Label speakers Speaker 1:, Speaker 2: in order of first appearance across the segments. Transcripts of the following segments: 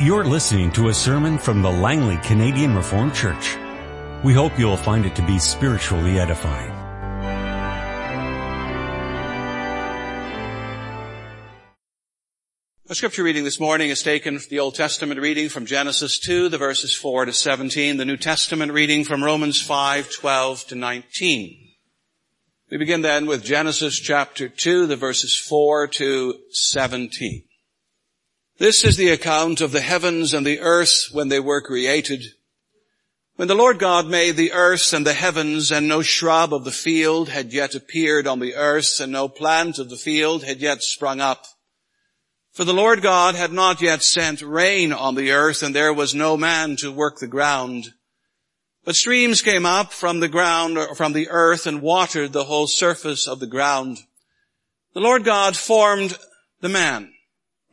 Speaker 1: You're listening to a sermon from the Langley Canadian Reformed Church. We hope you'll find it to be spiritually edifying.
Speaker 2: The scripture reading this morning is taken from the Old Testament reading from Genesis 2, the verses 4 to 17, the New Testament reading from Romans 5, 12 to 19. We begin then with Genesis chapter 2, the verses 4 to 17. This is the account of the heavens and the earth when they were created. When the Lord God made the earth and the heavens and no shrub of the field had yet appeared on the earth and no plant of the field had yet sprung up. For the Lord God had not yet sent rain on the earth and there was no man to work the ground. But streams came up from the ground, from the earth and watered the whole surface of the ground. The Lord God formed the man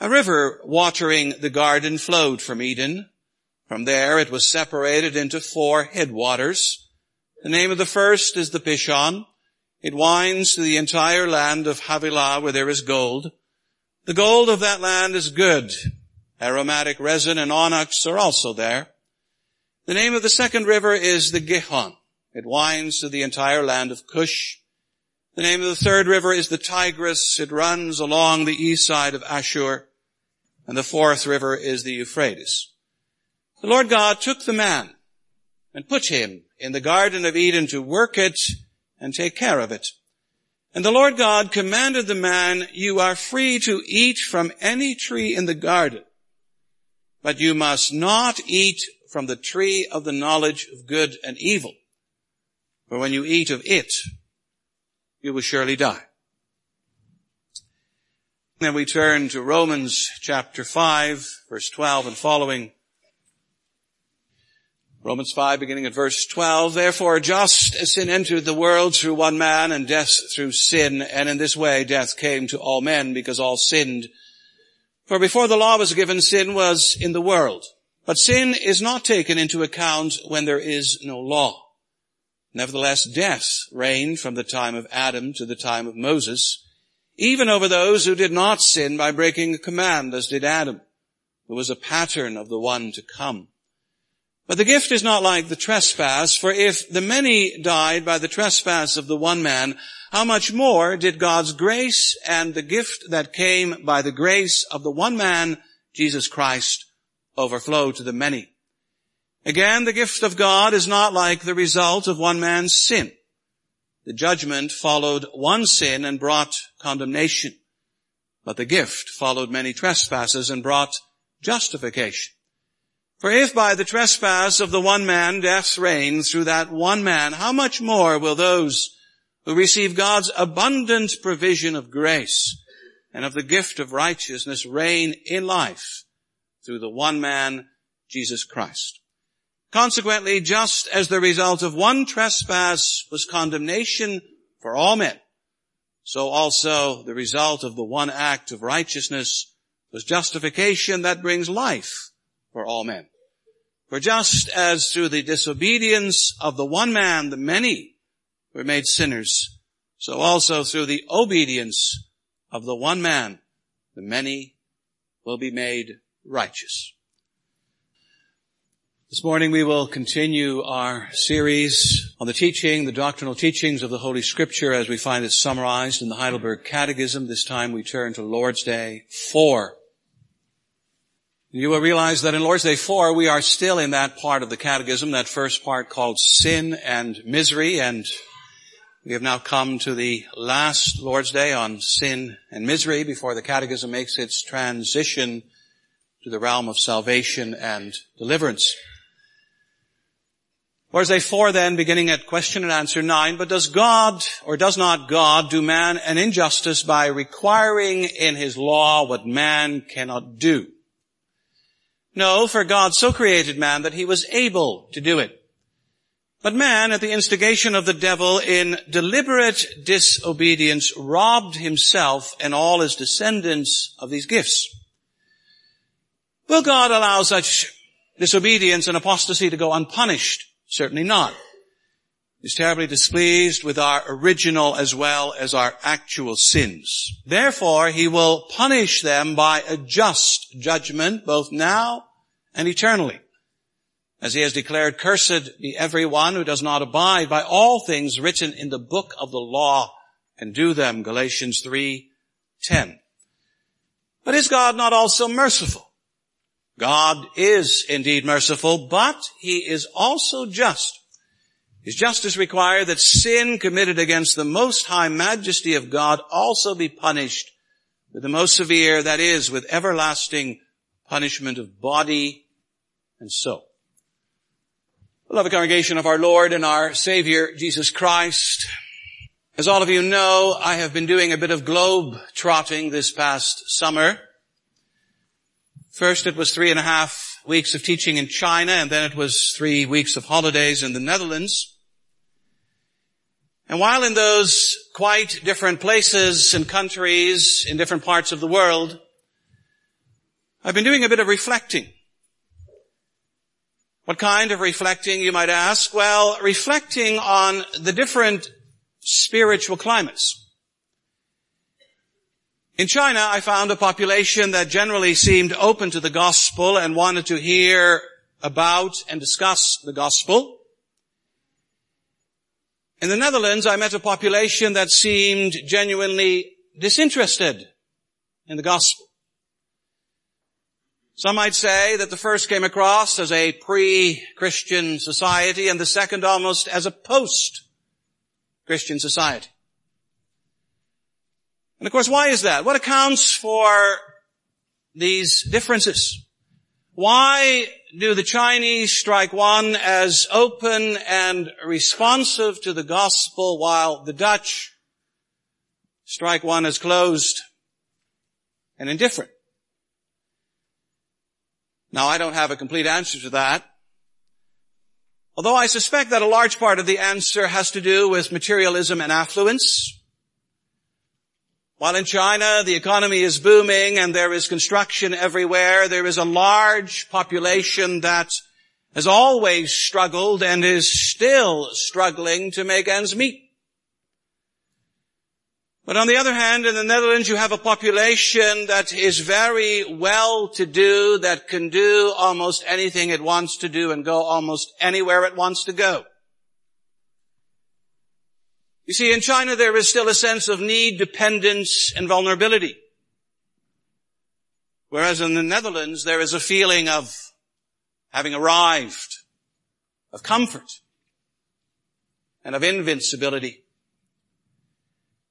Speaker 2: A river watering the garden flowed from Eden. From there it was separated into four headwaters. The name of the first is the Pishon. It winds to the entire land of Havilah where there is gold. The gold of that land is good. Aromatic resin and onyx are also there. The name of the second river is the Gihon. It winds to the entire land of Cush. The name of the third river is the Tigris. It runs along the east side of Ashur. And the fourth river is the Euphrates. The Lord God took the man and put him in the Garden of Eden to work it and take care of it. And the Lord God commanded the man, you are free to eat from any tree in the garden, but you must not eat from the tree of the knowledge of good and evil. For when you eat of it, you will surely die. Then we turn to Romans chapter 5, verse 12 and following. Romans 5 beginning at verse 12, therefore just as sin entered the world through one man and death through sin, and in this way death came to all men because all sinned. For before the law was given, sin was in the world. But sin is not taken into account when there is no law. Nevertheless, death reigned from the time of Adam to the time of Moses, even over those who did not sin by breaking a command, as did Adam, who was a pattern of the one to come. But the gift is not like the trespass, for if the many died by the trespass of the one man, how much more did God's grace and the gift that came by the grace of the one man, Jesus Christ, overflow to the many? Again, the gift of God is not like the result of one man's sin. The judgment followed one sin and brought condemnation, but the gift followed many trespasses and brought justification. For if by the trespass of the one man death reigned through that one man, how much more will those who receive God's abundant provision of grace and of the gift of righteousness reign in life through the one man, Jesus Christ? Consequently, just as the result of one trespass was condemnation for all men, so also the result of the one act of righteousness was justification that brings life for all men. For just as through the disobedience of the one man, the many were made sinners, so also through the obedience of the one man, the many will be made righteous. This morning we will continue our series on the teaching, the doctrinal teachings of the Holy Scripture as we find it summarized in the Heidelberg Catechism. This time we turn to Lord's Day 4. You will realize that in Lord's Day 4 we are still in that part of the Catechism, that first part called sin and misery, and we have now come to the last Lord's Day on sin and misery before the Catechism makes its transition to the realm of salvation and deliverance. Day 4 then, beginning at question and answer 9, but does God, or does not God, do man an injustice by requiring in his law what man cannot do? No, for God so created man that he was able to do it. But man, at the instigation of the devil, in deliberate disobedience, robbed himself and all his descendants of these gifts. Will God allow such disobedience and apostasy to go unpunished? Certainly not. He's terribly displeased with our original as well as our actual sins. Therefore, he will punish them by a just judgment both now and eternally. As he has declared, cursed be everyone who does not abide by all things written in the book of the law and do them. Galatians 3, 10. But is God not also merciful? God is indeed merciful, but he is also just. His justice requires that sin committed against the most high majesty of God also be punished with the most severe, that is, with everlasting punishment of body and soul. Beloved congregation of our Lord and our Savior, Jesus Christ, as all of you know, I have been doing a bit of globe trotting this past summer. First it was three and a half weeks of teaching in China, and then it was three weeks of holidays in the Netherlands. And while in those quite different places and countries in different parts of the world, I've been doing a bit of reflecting what kind of reflecting, you might ask? Well, reflecting on the different spiritual climates. In China, I found a population that generally seemed open to the gospel and wanted to hear about and discuss the gospel. In the Netherlands, I met a population that seemed genuinely disinterested in the gospel. Some might say that the first came across as a pre-Christian society and the second almost as a post-Christian society. And of course, why is that? What accounts for these differences? Why do the Chinese strike one as open and responsive to the gospel while the Dutch strike one as closed and indifferent? Now I don't have a complete answer to that. Although I suspect that a large part of the answer has to do with materialism and affluence. While in China the economy is booming and there is construction everywhere, there is a large population that has always struggled and is still struggling to make ends meet. But on the other hand, in the Netherlands, you have a population that is very well to do, that can do almost anything it wants to do and go almost anywhere it wants to go. You see, in China there is still a sense of need, dependence, and vulnerability. Whereas in the Netherlands there is a feeling of having arrived, of comfort, and of invincibility.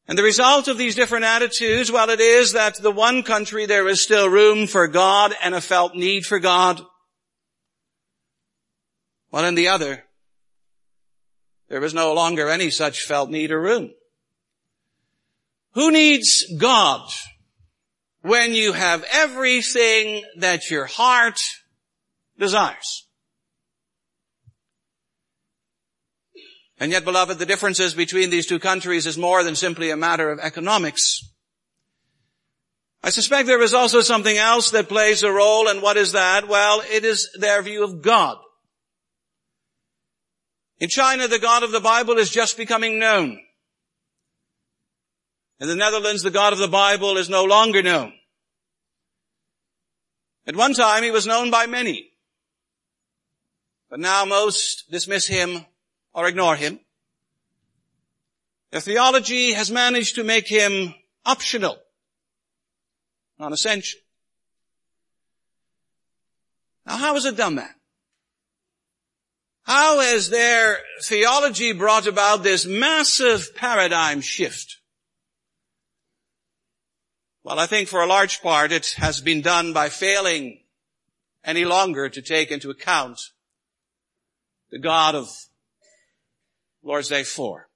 Speaker 2: And the result of these different attitudes, well, it is that the one country there is still room for God and a felt need for God. While in the other, there is no longer any such felt need or room. Who needs God when you have everything that your heart desires? And yet, beloved, the differences between these two countries is more than simply a matter of economics. I suspect there is also something else that plays a role, and what is that? Well, it is their view of God. In China, the God of the Bible is just becoming known. In the Netherlands, the God of the Bible is no longer known. At one time, he was known by many. But now most dismiss him or ignore him. Their theology has managed to make him optional, non-essential. Now how has it done that? How has their theology brought about this massive paradigm shift? Well, I think for a large part it has been done by failing any longer to take into account the God of Lord's Day 4.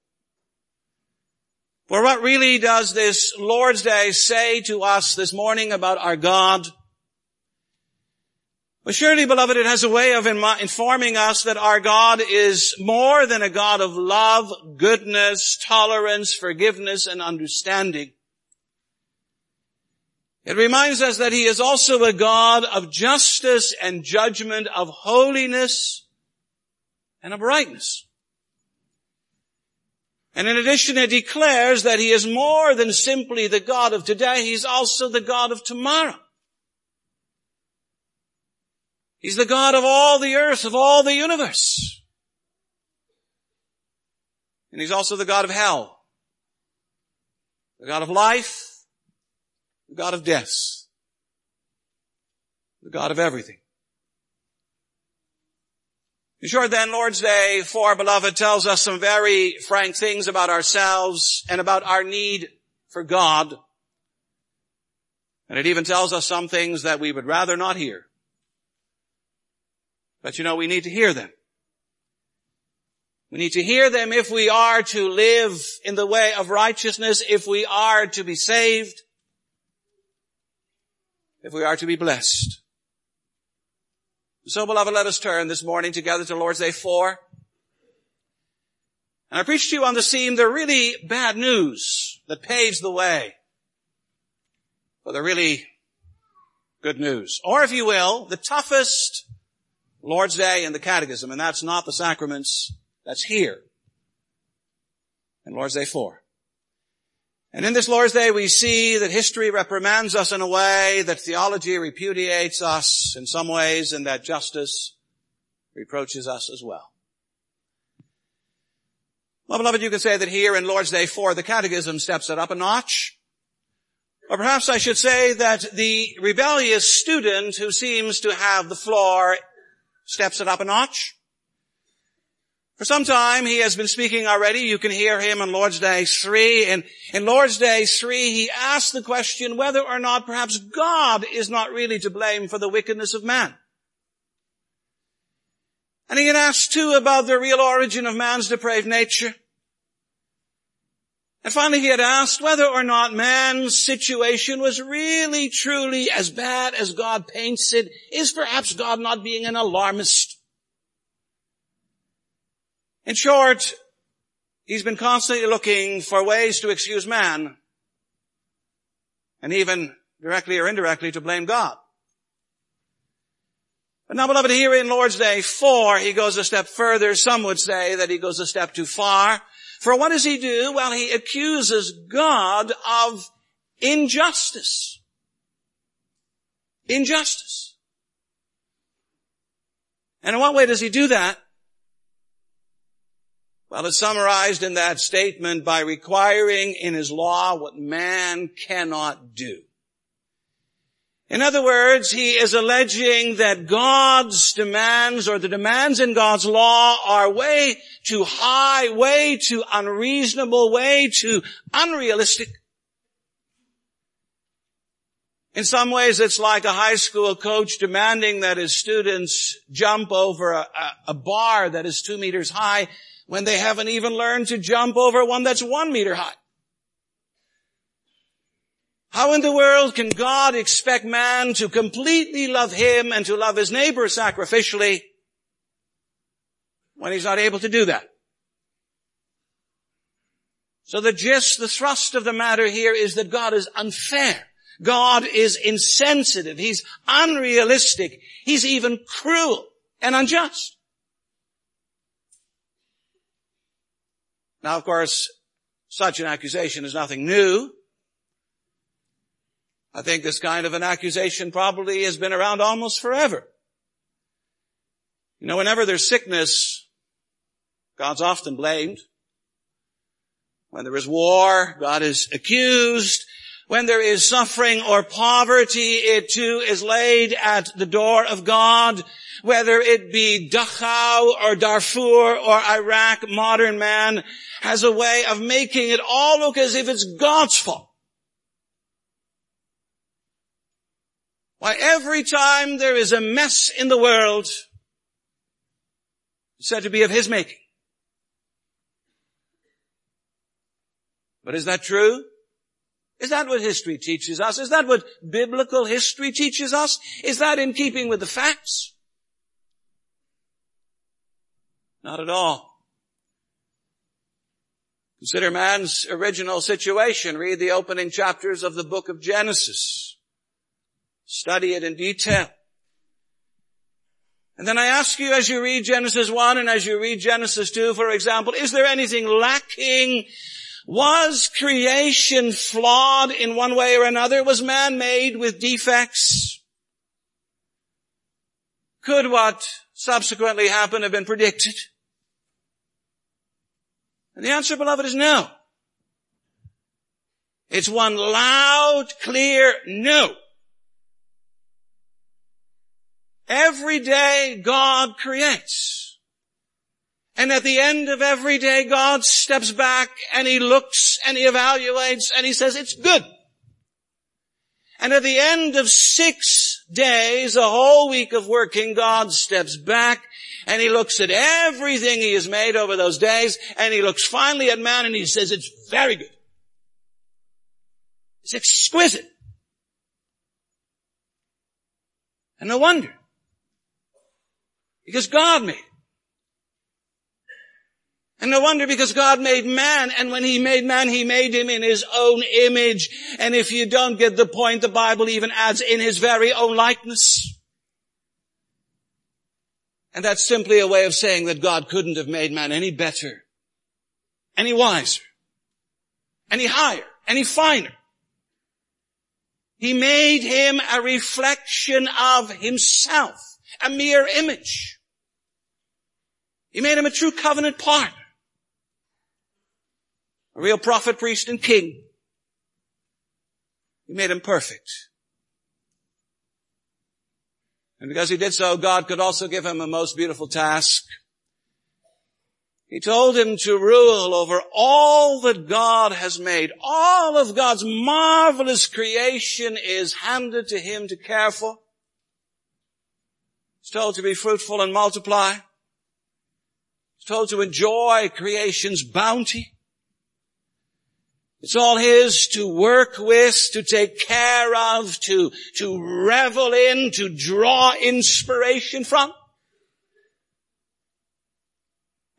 Speaker 2: For what really does this Lord's Day say to us this morning about our God? But surely, beloved, it has a way of informing us that our God is more than a God of love, goodness, tolerance, forgiveness, and understanding. It reminds us that He is also a God of justice and judgment, of holiness and of rightness. And in addition, it declares that He is more than simply the God of today, He's also the God of tomorrow. He's the God of all the earth, of all the universe. And He's also the God of hell. The God of life, the God of death. The God of everything. In short then, Lord's Day 4, beloved, tells us some very frank things about ourselves and about our need for God. And it even tells us some things that we would rather not hear. But you know, we need to hear them. We need to hear them if we are to live in the way of righteousness, if we are to be saved, if we are to be blessed. So beloved, let us turn this morning together to Lord's Day 4. And I preach to you on the scene the really bad news that paves the way for the really good news. Or if you will, the toughest Lord's Day in the Catechism, and that's not the sacraments, that's here. In Lord's Day 4. And in this Lord's Day we see that history reprimands us in a way, that theology repudiates us in some ways, and that justice reproaches us as well. Well, beloved, you can say that here in Lord's Day 4, the Catechism steps it up a notch. Or perhaps I should say that the rebellious student who seems to have the floor steps it up a notch. For some time he has been speaking already. You can hear him on Lord's Day 3. And in Lord's Day 3 he asked the question whether or not perhaps God is not really to blame for the wickedness of man. And he had asked too about the real origin of man's depraved nature. And finally he had asked whether or not man's situation was really truly as bad as God paints it. Is perhaps God not being an alarmist? In short, he's been constantly looking for ways to excuse man and even directly or indirectly to blame God. But now beloved, here in Lord's Day 4, he goes a step further. Some would say that he goes a step too far. For what does he do? Well, he accuses God of injustice. Injustice. And in what way does he do that? Well, it's summarized in that statement by requiring in his law what man cannot do. In other words, he is alleging that God's demands or the demands in God's law are way too high, way too unreasonable, way too unrealistic. In some ways, it's like a high school coach demanding that his students jump over a, a, bar that is two meters high when they haven't even learned to jump over one that's one meter high? How in the world can God expect man to completely love him and to love his neighbor sacrificially when he's not able to do that? So the gist, the thrust of the matter here is that God is unfair. God is insensitive. He's unrealistic. He's even cruel and unjust. Now, of course, such an accusation is nothing new. I think this kind of an accusation probably has been around almost forever. You know, whenever there's sickness, God's often blamed. When there is war, God is accused. When there is suffering or poverty, it too is laid at the door of God whether it be Dachau or Darfur or Iraq, modern man has a way of making it all look as if it's God's fault. Why every time there is a mess in the world, it's said to be of His making. But is that true? Is that what history teaches us? Is that what biblical history teaches us? Is that in keeping with the facts? Not at all. Consider man's original situation. Read the opening chapters of the book of Genesis. Study it in detail. And then I ask you as you read Genesis 1 and as you read Genesis 2, for example, is there anything lacking was creation flawed in one way or another? Was man made with defects? Could what subsequently happened have been predicted? And the answer, beloved, is no. It's one loud, clear no. Every day God creates. And at the end of every day, God steps back and He looks and He evaluates and He says, it's good. And at the end of six days, a whole week of working, God steps back and He looks at everything He has made over those days and He looks finally at man and He says, it's very good. It's exquisite. And no wonder. Because God made it. And no wonder because God made man, and when He made man, He made him in His own image. And if you don't get the point, the Bible even adds in His very own likeness. And that's simply a way of saying that God couldn't have made man any better, any wiser, any higher, any finer. He made him a reflection of himself, a mere image. He made him a true covenant partner a real prophet, priest, and king. He made him perfect. And because he did so, God could also give him a most beautiful task. He told him to rule over all that God has made. All of God's marvelous creation is handed to him to care for. He's told to be fruitful and multiply. Told to enjoy creation's bounty. It's all His to work with, to take care of, to, to revel in, to draw inspiration from.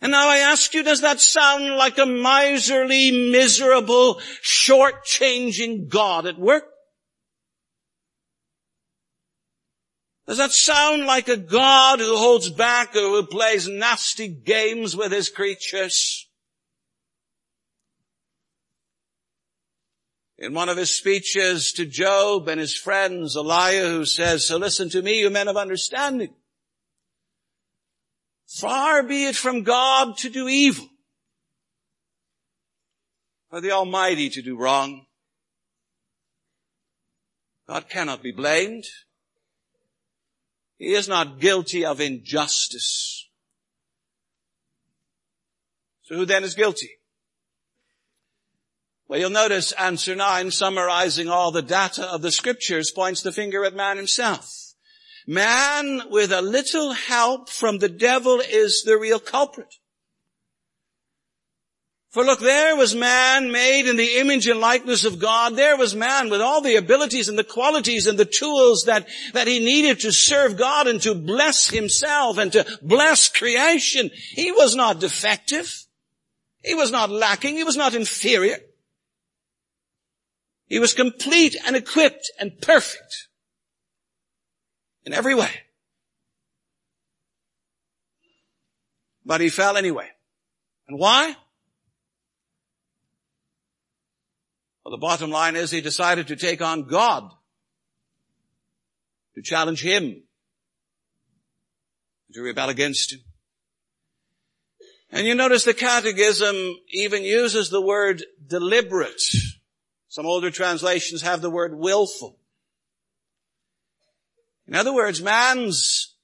Speaker 2: And now I ask you, does that sound like a miserly, miserable, short-changing God at work? Does that sound like a God who holds back or who plays nasty games with his creatures? in one of his speeches to Job and his friends, Elihu says, so listen to me, you men of understanding. Far be it from God to do evil, for the Almighty to do wrong. God cannot be blamed. He is not guilty of injustice. So who then is guilty? Well, you'll notice answer nine, summarizing all the data of the scriptures, points the finger at man himself. Man, with a little help from the devil, is the real culprit. For look, there was man made in the image and likeness of God. There was man with all the abilities and the qualities and the tools that, that he needed to serve God and to bless himself and to bless creation. He was not defective. He was not lacking. He was not inferior. He was complete and equipped and perfect in every way. But he fell anyway. And why? Well, the bottom line is he decided to take on God, to challenge him, to rebel against him. And you notice the catechism even uses the word deliberate some older translations have the word willful. In other words, man's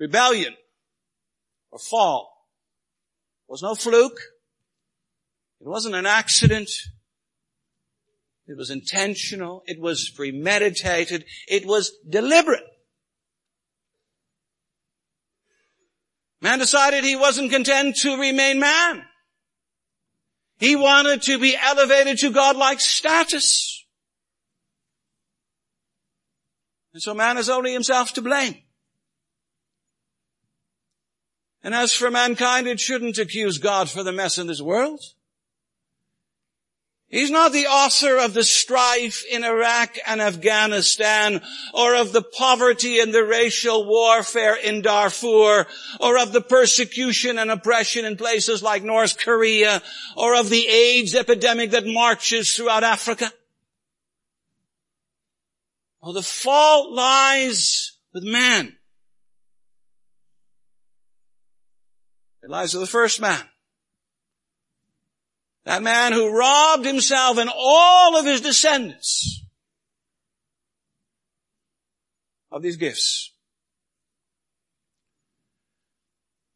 Speaker 2: rebellion or fall was no fluke. It wasn't an accident. It was intentional. It was premeditated. It was deliberate. Man decided he wasn't content to remain man. He wanted to be elevated to godlike status. And so man is only himself to blame. And as for mankind, it shouldn't accuse God for the mess in this world. He's not the author of the strife in Iraq and Afghanistan, or of the poverty and the racial warfare in Darfur, or of the persecution and oppression in places like North Korea, or of the AIDS epidemic that marches throughout Africa. Well, the fault lies with man. It lies with the first man. That man who robbed himself and all of his descendants of these gifts.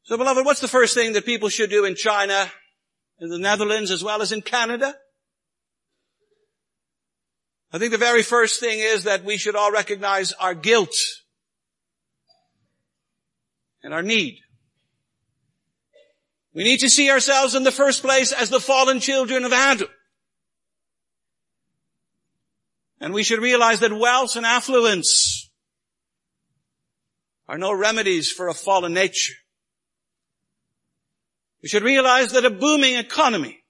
Speaker 2: So beloved, what's the first thing that people should do in China, in the Netherlands, as well as in Canada? I think the very first thing is that we should all recognize our guilt and our need. We need to see ourselves in the first place as the fallen children of Adam. And we should realize that wealth and affluence are no remedies for a fallen nature. We should realize that a booming economy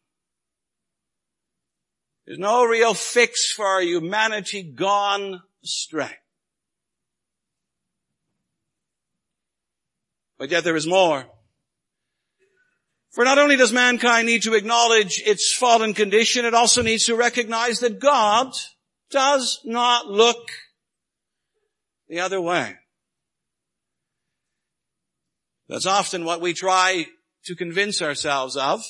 Speaker 2: is no real fix for our humanity gone astray. But yet there is more. For not only does mankind need to acknowledge its fallen condition, it also needs to recognize that God does not look the other way. That's often what we try to convince ourselves of.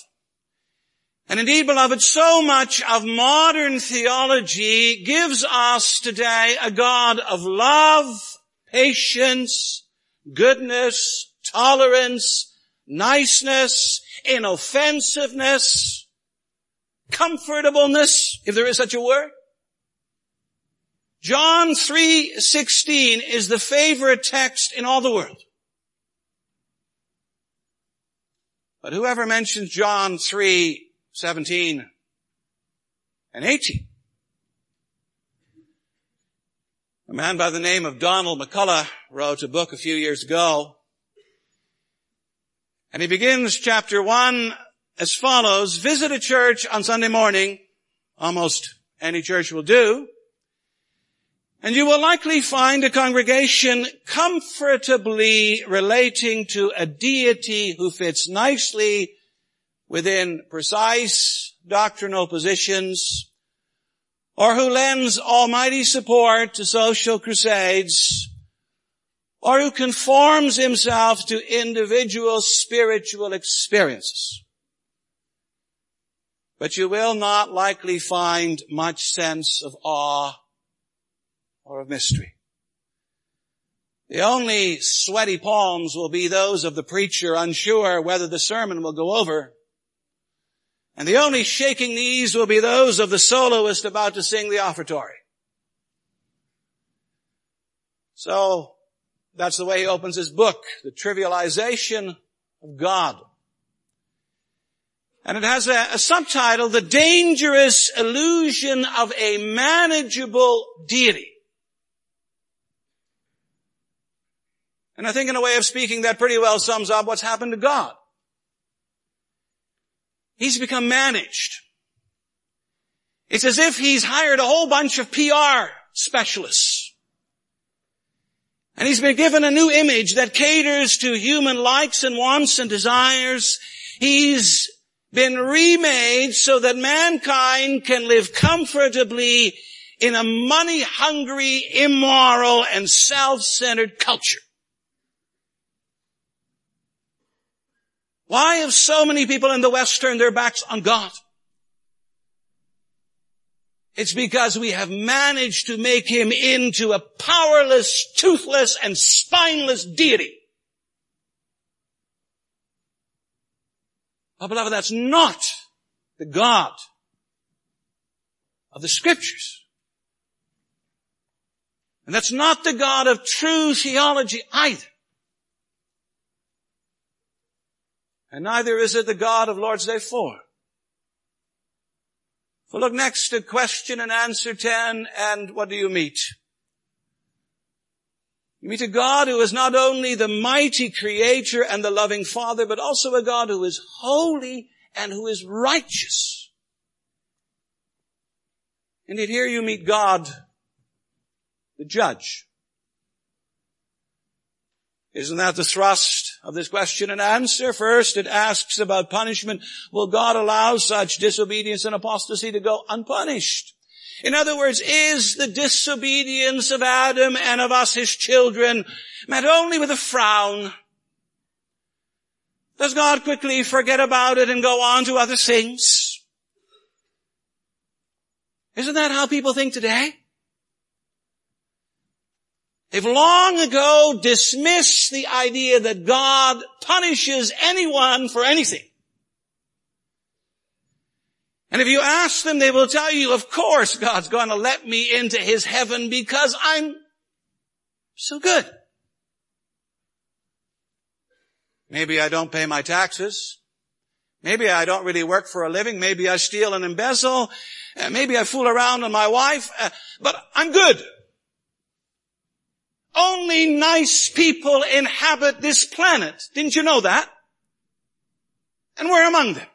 Speaker 2: And indeed, beloved, so much of modern theology gives us today a God of love, patience, goodness, tolerance, niceness, inoffensiveness, comfortableness, if there is such a word. John 3:16 is the favorite text in all the world. But whoever mentions John 3:17 and 18 A man by the name of Donald McCullough wrote a book a few years ago and he begins chapter one as follows, visit a church on Sunday morning, almost any church will do, and you will likely find a congregation comfortably relating to a deity who fits nicely within precise doctrinal positions, or who lends almighty support to social crusades, or who conforms himself to individual spiritual experiences. But you will not likely find much sense of awe or of mystery. The only sweaty palms will be those of the preacher unsure whether the sermon will go over. And the only shaking knees will be those of the soloist about to sing the offertory. So that's the way he opens his book, the trivialization of God. And it has a, a, subtitle, The Dangerous Illusion of a Manageable Deity. And I think in a way of speaking that pretty well sums up what's happened to God. He's become managed. It's as if he's hired a whole bunch of PR specialists and he's been given a new image that caters to human likes and wants and desires. He's been remade so that mankind can live comfortably in a money-hungry, immoral, and self-centered culture. Why have so many people in the West turned their backs on God? It's because we have managed to make him into a powerless, toothless, and spineless deity. Oh, beloved, that's not the God of the scriptures. And that's not the God of true theology either. And neither is it the God of Lord's Day 4. Well, look next to question and answer 10, and what do you meet? You meet a God who is not only the mighty creator and the loving father, but also a God who is holy and who is righteous. Indeed, here you meet God, the judge. Isn't that the thrust of this question and answer? First, it asks about punishment. Will God allow such disobedience and apostasy to go unpunished? In other words, is the disobedience of Adam and of us, his children, met only with a frown? Does God quickly forget about it and go on to other things? Isn't that how people think today? They've long ago dismissed the idea that God punishes anyone for anything. And if you ask them, they will tell you, of course God's going to let me into his heaven because I'm so good. Maybe I don't pay my taxes. Maybe I don't really work for a living. Maybe I steal and embezzle. Uh, maybe I fool around on my wife. Uh, but I'm good. Only nice people inhabit this planet. Didn't you know that? And we're among them.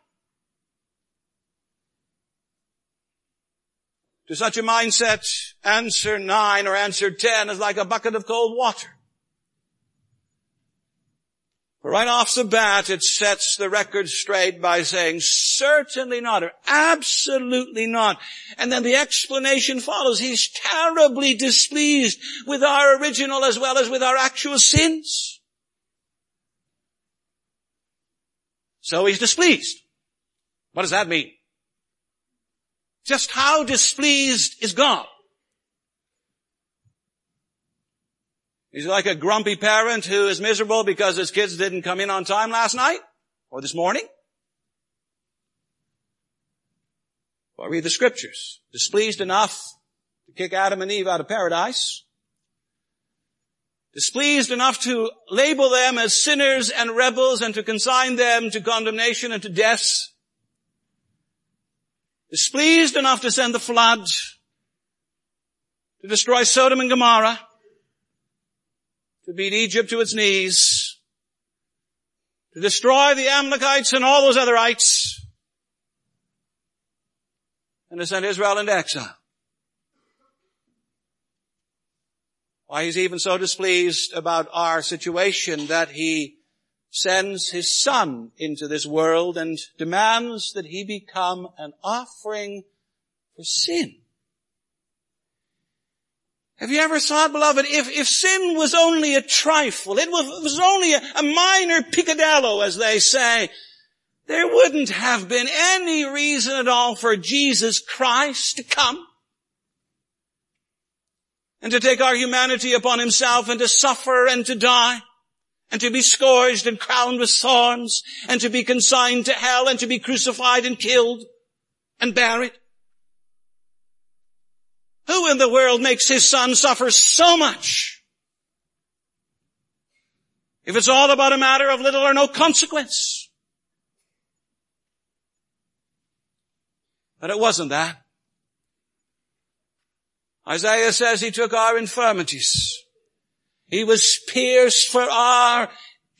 Speaker 2: To such a mindset, answer nine or answer ten is like a bucket of cold water. Right off the bat, it sets the record straight by saying, certainly not, or absolutely not. And then the explanation follows. He's terribly displeased with our original as well as with our actual sins. So he's displeased. What does that mean? Just how displeased is God? He's like a grumpy parent who is miserable because his kids didn't come in on time last night or this morning. Well, read the scriptures. Displeased enough to kick Adam and Eve out of paradise. Displeased enough to label them as sinners and rebels and to consign them to condemnation and to death. Displeased enough to send the flood to destroy Sodom and Gomorrah to beat Egypt to its knees, to destroy the Amalekites and all those otherites, and to send Israel into exile. Why he's even so displeased about our situation that he sends his son into this world and demands that he become an offering for sin. Have you ever thought, beloved, if, if sin was only a trifle, it was, it was only a, a minor picadillo, as they say, there wouldn't have been any reason at all for Jesus Christ to come and to take our humanity upon himself and to suffer and to die and to be scourged and crowned with thorns and to be consigned to hell and to be crucified and killed and buried. Who in the world makes his son suffer so much? If it's all about a matter of little or no consequence. But it wasn't that. Isaiah says he took our infirmities. He was pierced for our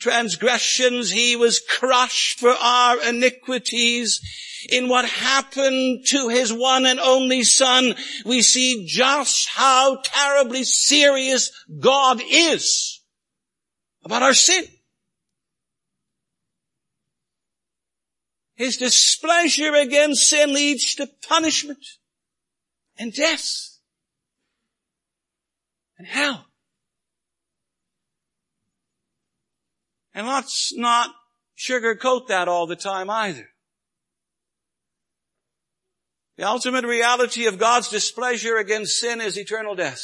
Speaker 2: transgressions. He was crushed for our iniquities in what happened to his one and only son, we see just how terribly serious God is about our sin. His displeasure against sin leads to punishment and death and hell. And let's not sugarcoat that all the time either. The ultimate reality of God's displeasure against sin is eternal death.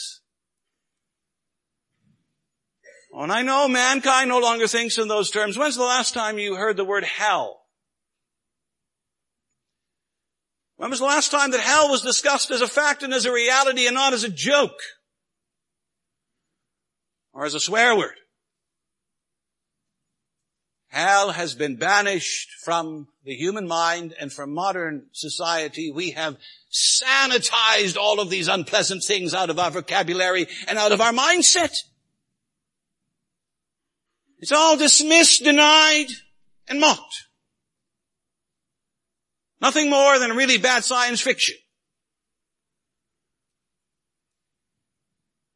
Speaker 2: And I know mankind no longer thinks in those terms. When's the last time you heard the word hell? When was the last time that hell was discussed as a fact and as a reality and not as a joke? Or as a swear word? Hell has been banished from the human mind and from modern society. We have sanitized all of these unpleasant things out of our vocabulary and out of our mindset. It's all dismissed, denied, and mocked. Nothing more than really bad science fiction.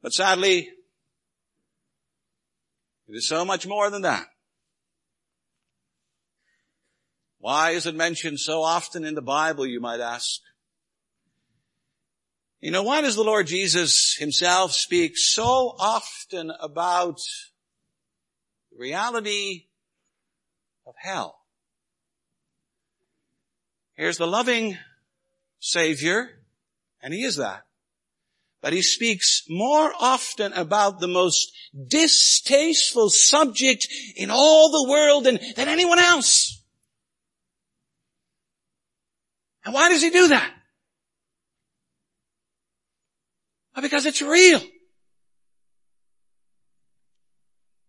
Speaker 2: But sadly, it is so much more than that. Why is it mentioned so often in the Bible, you might ask? You know, why does the Lord Jesus himself speak so often about the reality of hell? Here's the loving Savior, and He is that. But He speaks more often about the most distasteful subject in all the world than, than anyone else. And why does he do that? Well, because it's real.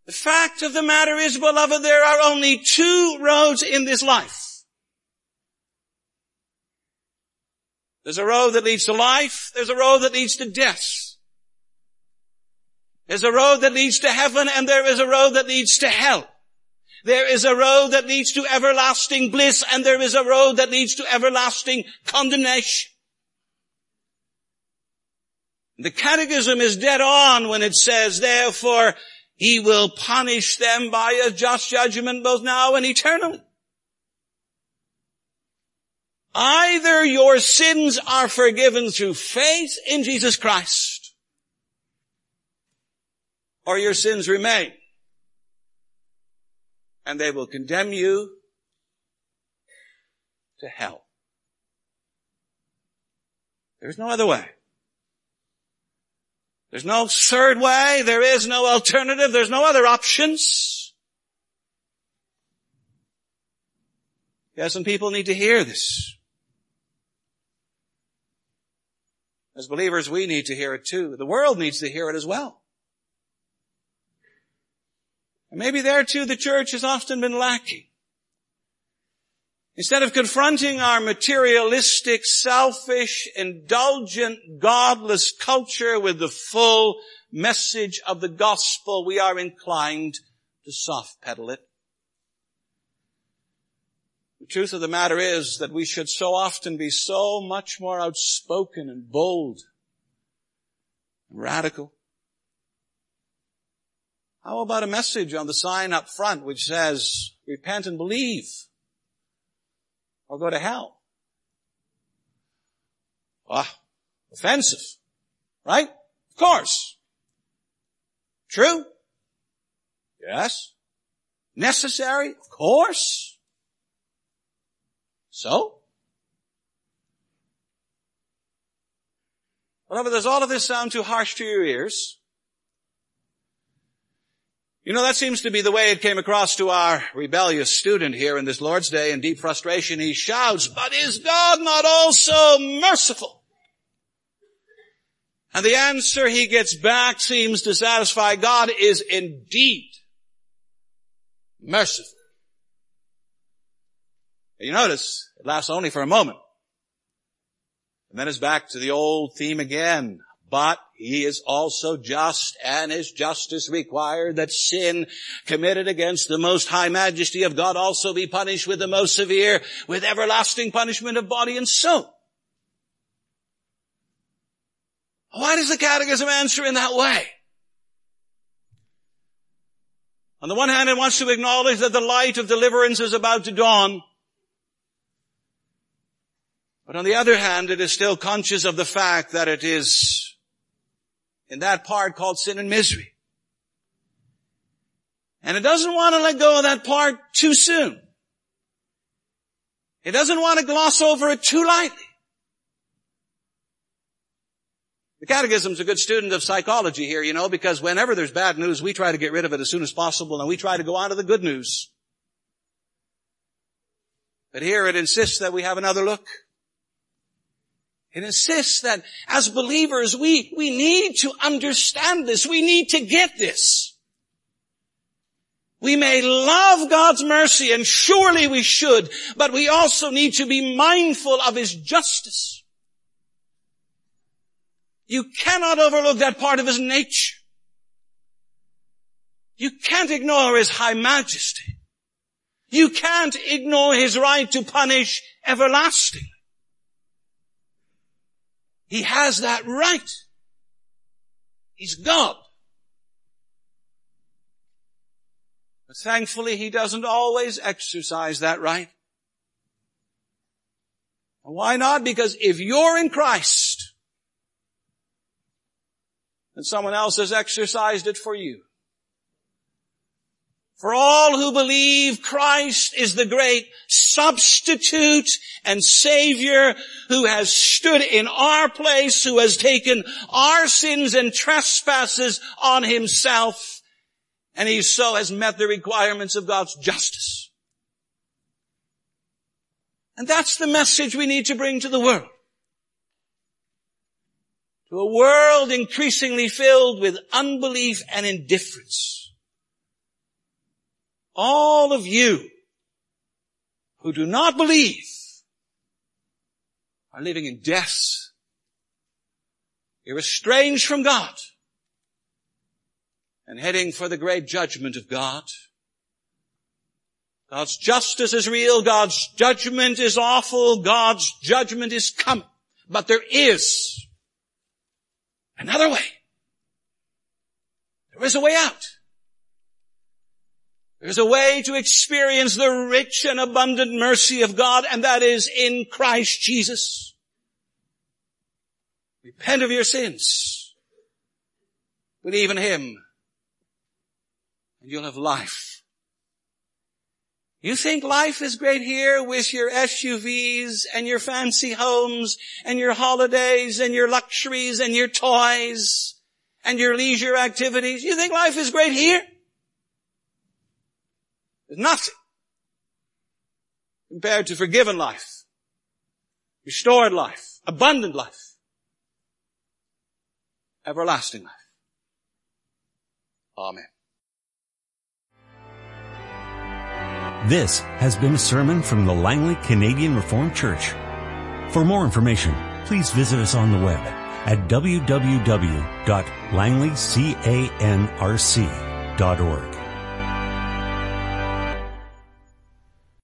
Speaker 2: The fact of the matter is, beloved, there are only two roads in this life. There's a road that leads to life. There's a road that leads to death. There's a road that leads to heaven and there is a road that leads to hell. There is a road that leads to everlasting bliss and there is a road that leads to everlasting condemnation. The catechism is dead on when it says, therefore, he will punish them by a just judgment both now and eternally. Either your sins are forgiven through faith in Jesus Christ, or your sins remain and they will condemn you to hell. There's no other way. There's no third way. There is no alternative. There's no other options. Yes, and people need to hear this. As believers, we need to hear it too. The world needs to hear it as well. And maybe there too the church has often been lacking. Instead of confronting our materialistic, selfish, indulgent, godless culture with the full message of the gospel, we are inclined to soft pedal it. The truth of the matter is that we should so often be so much more outspoken and bold and radical. How about a message on the sign up front which says, repent and believe, or go to hell? Ah, offensive, right? Of course. True? Yes. Necessary? Of course. So? Whatever, does all of this sound too harsh to your ears? You know, that seems to be the way it came across to our rebellious student here in this Lord's Day in deep frustration. He shouts, but is God not also merciful? And the answer he gets back seems to satisfy God is indeed merciful. You notice, it lasts only for a moment. And then it's back to the old theme again but he is also just and his justice required that sin committed against the most high majesty of God also be punished with the most severe, with everlasting punishment of body and soul. Why does the catechism answer in that way? On the one hand, it wants to acknowledge that the light of deliverance is about to dawn. But on the other hand, it is still conscious of the fact that it is in that part called sin and misery. And it doesn't want to let go of that part too soon. It doesn't want to gloss over it too lightly. The catechism's a good student of psychology here, you know, because whenever there's bad news, we try to get rid of it as soon as possible and we try to go on to the good news. But here it insists that we have another look. It insists that as believers, we, we need to understand this. We need to get this. We may love God's mercy and surely we should, but we also need to be mindful of His justice. You cannot overlook that part of His nature. You can't ignore His high majesty. You can't ignore His right to punish everlastingly. He has that right. He's God. But thankfully, he doesn't always exercise that right. Why not? Because if you're in Christ, then someone else has exercised it for you. For all who believe Christ is the great substitute and savior who has stood in our place, who has taken our sins and trespasses on himself, and he so has met the requirements of God's justice. And that's the message we need to bring to the world. To a world increasingly filled with unbelief and indifference. All of you who do not believe are living in death. You're estranged from God and heading for the great judgment of God. God's justice is real. God's judgment is awful. God's judgment is coming. But there is another way. There is a way out. There's a way to experience the rich and abundant mercy of God, and that is in Christ Jesus. Repent of your sins. Believe in Him and you'll have life. You think life is great here with your SUVs and your fancy homes and your holidays and your luxuries and your toys and your leisure activities? You think life is great here? There's nothing compared to forgiven life, restored life, abundant life, everlasting life. Amen.
Speaker 1: This has been a sermon from the Langley Canadian Reformed Church. For more information, please visit us on the web at www.langleycanrc.org.